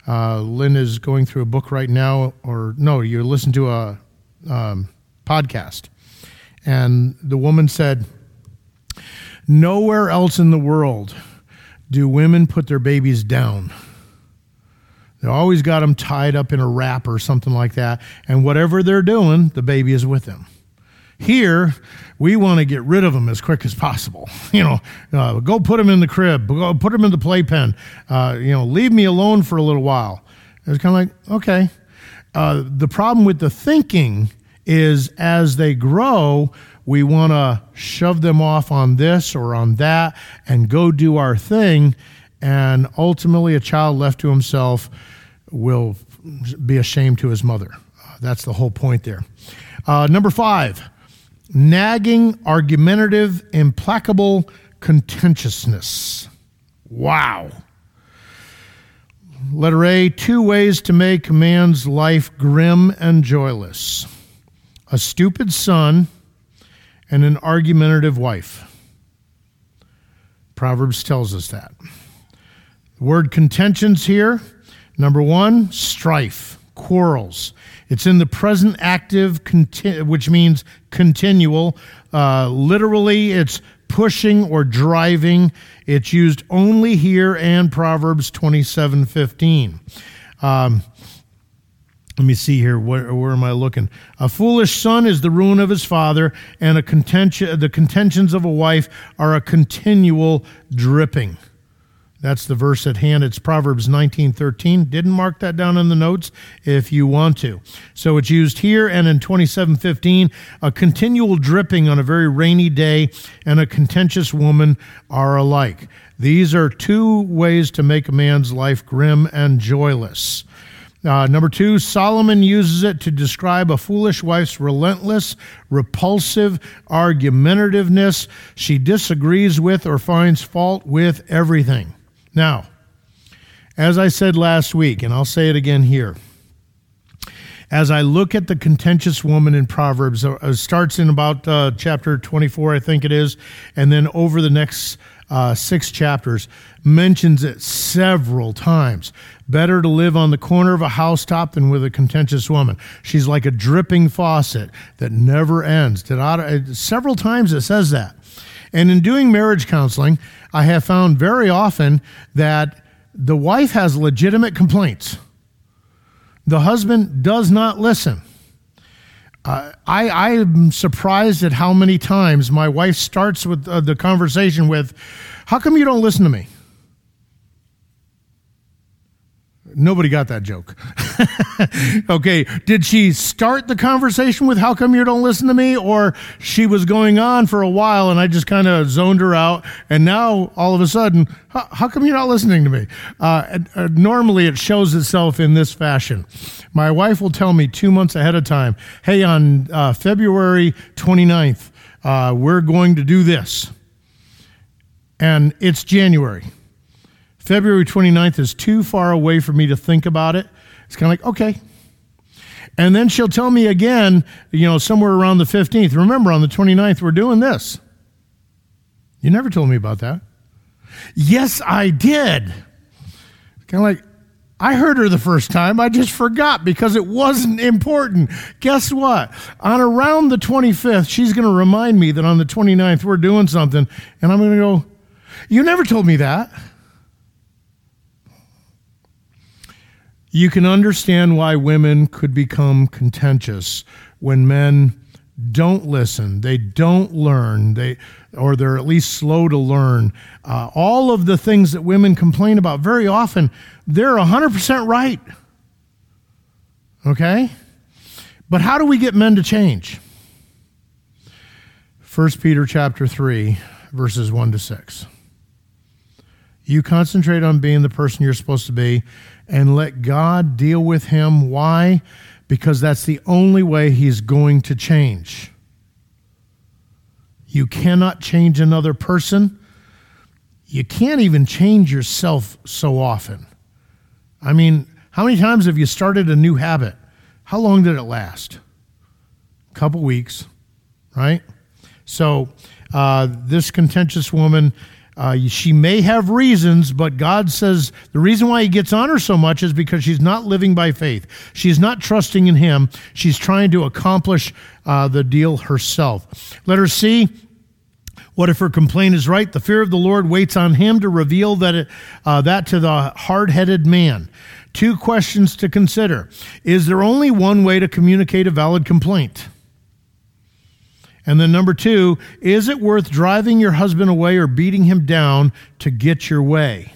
Uh, Lynn is going through a book right now, or no, you listen to a um, podcast. And the woman said, Nowhere else in the world do women put their babies down. They always got them tied up in a wrap or something like that. And whatever they're doing, the baby is with them. Here, we want to get rid of them as quick as possible. You know, uh, go put them in the crib, go put them in the playpen. Uh, you know, leave me alone for a little while. It's kind of like, okay. Uh, the problem with the thinking is as they grow, we want to shove them off on this or on that and go do our thing. And ultimately, a child left to himself will be ashamed to his mother. That's the whole point there. Uh, number five, nagging, argumentative, implacable contentiousness. Wow. Letter A, two ways to make a man's life grim and joyless a stupid son and an argumentative wife. Proverbs tells us that. The word contentions here number one, strife, quarrels. It's in the present active, which means continual. Uh, literally, it's pushing or driving. It's used only here and Proverbs 27 15. Um, let me see here. Where, where, am I looking? A foolish son is the ruin of his father, and a contention, the contentions of a wife are a continual dripping. That's the verse at hand. It's Proverbs 19:13. Didn't mark that down in the notes if you want to. So it's used here and in 27:15. A continual dripping on a very rainy day and a contentious woman are alike. These are two ways to make a man's life grim and joyless. Uh, number two, Solomon uses it to describe a foolish wife's relentless, repulsive argumentativeness. She disagrees with or finds fault with everything. Now, as I said last week, and I'll say it again here, as I look at the contentious woman in Proverbs, uh, it starts in about uh, chapter 24, I think it is, and then over the next uh, six chapters, mentions it several times. Better to live on the corner of a housetop than with a contentious woman. She's like a dripping faucet that never ends. Uh, several times it says that. And in doing marriage counseling, I have found very often that the wife has legitimate complaints. The husband does not listen. Uh, I, I am surprised at how many times my wife starts with uh, the conversation with, How come you don't listen to me? Nobody got that joke. okay, did she start the conversation with how come you don't listen to me or she was going on for a while and I just kind of zoned her out and now all of a sudden how, come you're not listening to me? Uh, uh, normally it shows itself in this fashion. My wife will tell me 2 months ahead of time, "Hey on uh, February 29th, uh, we're going to do this." And it's January. February 29th is too far away for me to think about it. It's kind of like, okay. And then she'll tell me again, you know, somewhere around the 15th. Remember, on the 29th, we're doing this. You never told me about that. Yes, I did. Kind of like, I heard her the first time. I just forgot because it wasn't important. Guess what? On around the 25th, she's going to remind me that on the 29th, we're doing something. And I'm going to go, You never told me that. You can understand why women could become contentious when men don't listen, they don't learn, they or they're at least slow to learn. Uh, all of the things that women complain about, very often, they're 100% right. Okay? But how do we get men to change? 1 Peter chapter 3, verses 1 to 6. You concentrate on being the person you're supposed to be and let God deal with him. Why? Because that's the only way he's going to change. You cannot change another person. You can't even change yourself so often. I mean, how many times have you started a new habit? How long did it last? A couple weeks, right? So, uh, this contentious woman, uh, she may have reasons, but God says the reason why He gets on her so much is because she's not living by faith. She's not trusting in Him. She's trying to accomplish uh, the deal herself. Letter C what if her complaint is right? The fear of the Lord waits on him to reveal that, it, uh, that to the hard headed man. Two questions to consider Is there only one way to communicate a valid complaint? And then number two, is it worth driving your husband away or beating him down to get your way?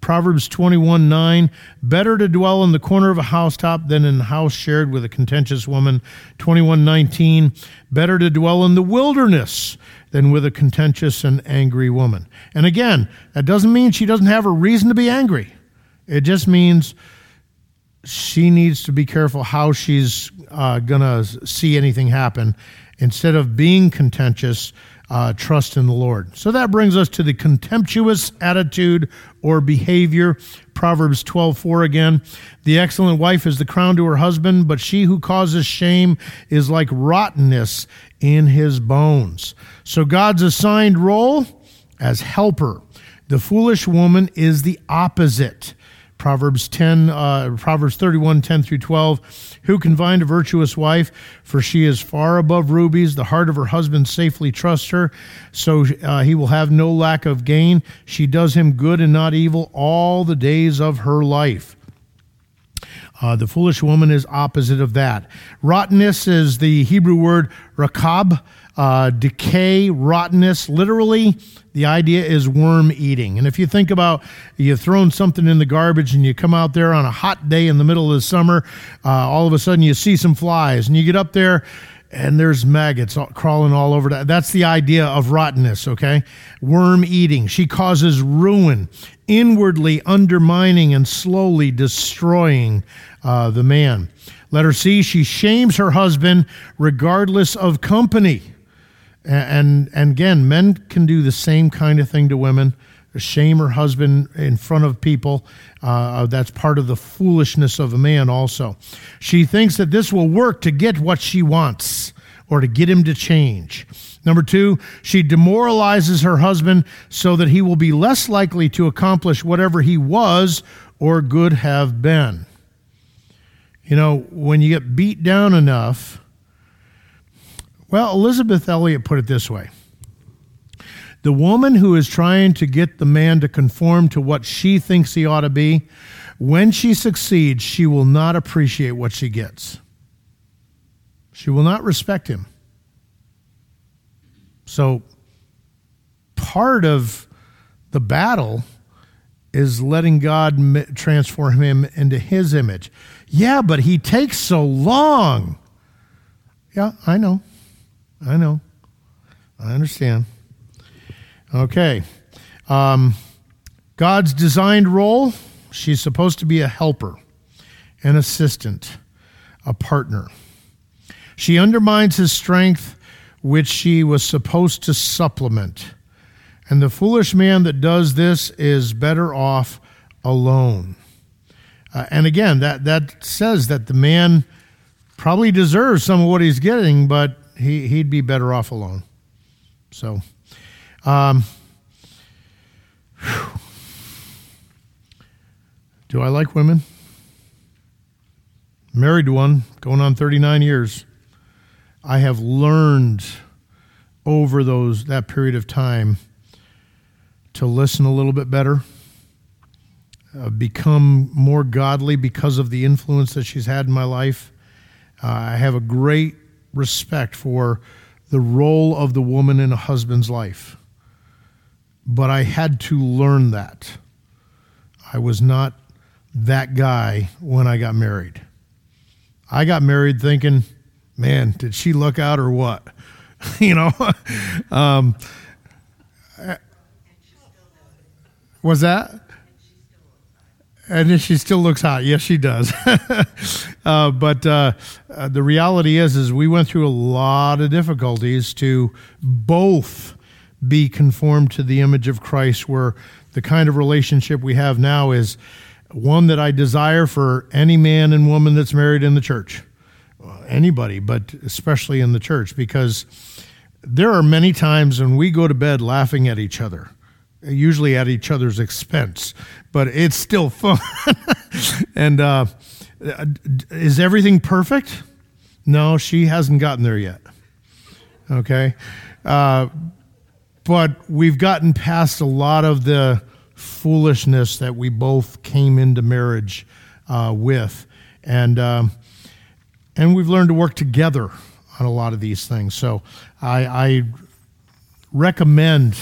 Proverbs 21 9, better to dwell in the corner of a housetop than in a house shared with a contentious woman. 21 19, better to dwell in the wilderness than with a contentious and angry woman. And again, that doesn't mean she doesn't have a reason to be angry. It just means she needs to be careful how she's uh, going to see anything happen. Instead of being contentious, uh, trust in the Lord. So that brings us to the contemptuous attitude or behavior. Proverbs 12, 4 again. The excellent wife is the crown to her husband, but she who causes shame is like rottenness in his bones. So God's assigned role as helper. The foolish woman is the opposite. Proverbs 10, uh, Proverbs 31, 10 through 12. Who can find a virtuous wife? For she is far above rubies. The heart of her husband safely trusts her, so uh, he will have no lack of gain. She does him good and not evil all the days of her life. Uh, the foolish woman is opposite of that. Rottenness is the Hebrew word rakab, uh, decay, rottenness. Literally, the idea is worm eating. And if you think about you've thrown something in the garbage and you come out there on a hot day in the middle of the summer, uh, all of a sudden you see some flies and you get up there and there's maggots crawling all over that. That's the idea of rottenness, okay? Worm eating. She causes ruin, inwardly undermining and slowly destroying uh, the man. Letter C, she shames her husband regardless of company. And, and again, men can do the same kind of thing to women. Shame her husband in front of people. Uh, that's part of the foolishness of a man, also. She thinks that this will work to get what she wants or to get him to change. Number two, she demoralizes her husband so that he will be less likely to accomplish whatever he was or could have been. You know, when you get beat down enough, well, Elisabeth Elliot put it this way The woman who is trying to get the man to conform to what she thinks he ought to be, when she succeeds, she will not appreciate what she gets. She will not respect him. So, part of the battle is letting God transform him into his image. Yeah, but he takes so long. Yeah, I know. I know. I understand. Okay. Um, God's designed role she's supposed to be a helper, an assistant, a partner. She undermines his strength, which she was supposed to supplement. And the foolish man that does this is better off alone. Uh, and again, that, that says that the man probably deserves some of what he's getting, but he, he'd be better off alone. So, um, do I like women? Married one, going on 39 years. I have learned over those that period of time to listen a little bit better, uh, become more godly because of the influence that she's had in my life. Uh, I have a great respect for the role of the woman in a husband's life. But I had to learn that. I was not that guy when I got married. I got married thinking, man, did she look out or what? you know? um, was that? And she still looks hot. Yes, she does. uh, but uh, uh, the reality is, is we went through a lot of difficulties to both be conformed to the image of Christ. Where the kind of relationship we have now is one that I desire for any man and woman that's married in the church, anybody, but especially in the church, because there are many times when we go to bed laughing at each other usually at each other's expense, but it's still fun. and uh, is everything perfect? No, she hasn't gotten there yet. Okay. Uh, but we've gotten past a lot of the foolishness that we both came into marriage uh, with. And, um, and we've learned to work together on a lot of these things. So I, I recommend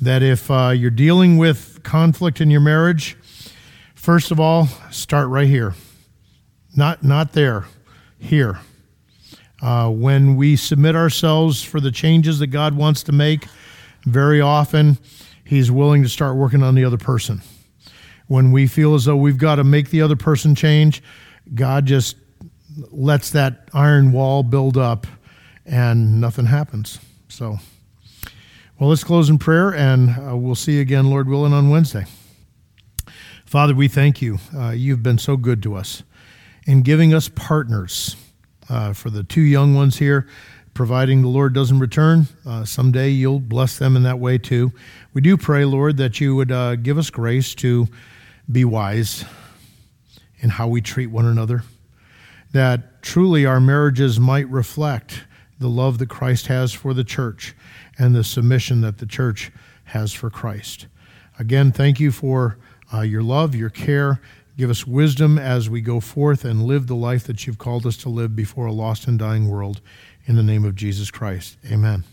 that if uh, you're dealing with conflict in your marriage, first of all, start right here. Not, not there, here. Uh, when we submit ourselves for the changes that God wants to make, very often He's willing to start working on the other person. When we feel as though we've got to make the other person change, God just lets that iron wall build up and nothing happens. So. Well, let's close in prayer, and uh, we'll see you again, Lord willing, on Wednesday. Father, we thank you. Uh, you've been so good to us in giving us partners uh, for the two young ones here. Providing the Lord doesn't return, uh, someday you'll bless them in that way too. We do pray, Lord, that you would uh, give us grace to be wise in how we treat one another, that truly our marriages might reflect the love that Christ has for the church and the submission that the church has for Christ. Again, thank you for uh, your love, your care. Give us wisdom as we go forth and live the life that you've called us to live before a lost and dying world. In the name of Jesus Christ. Amen.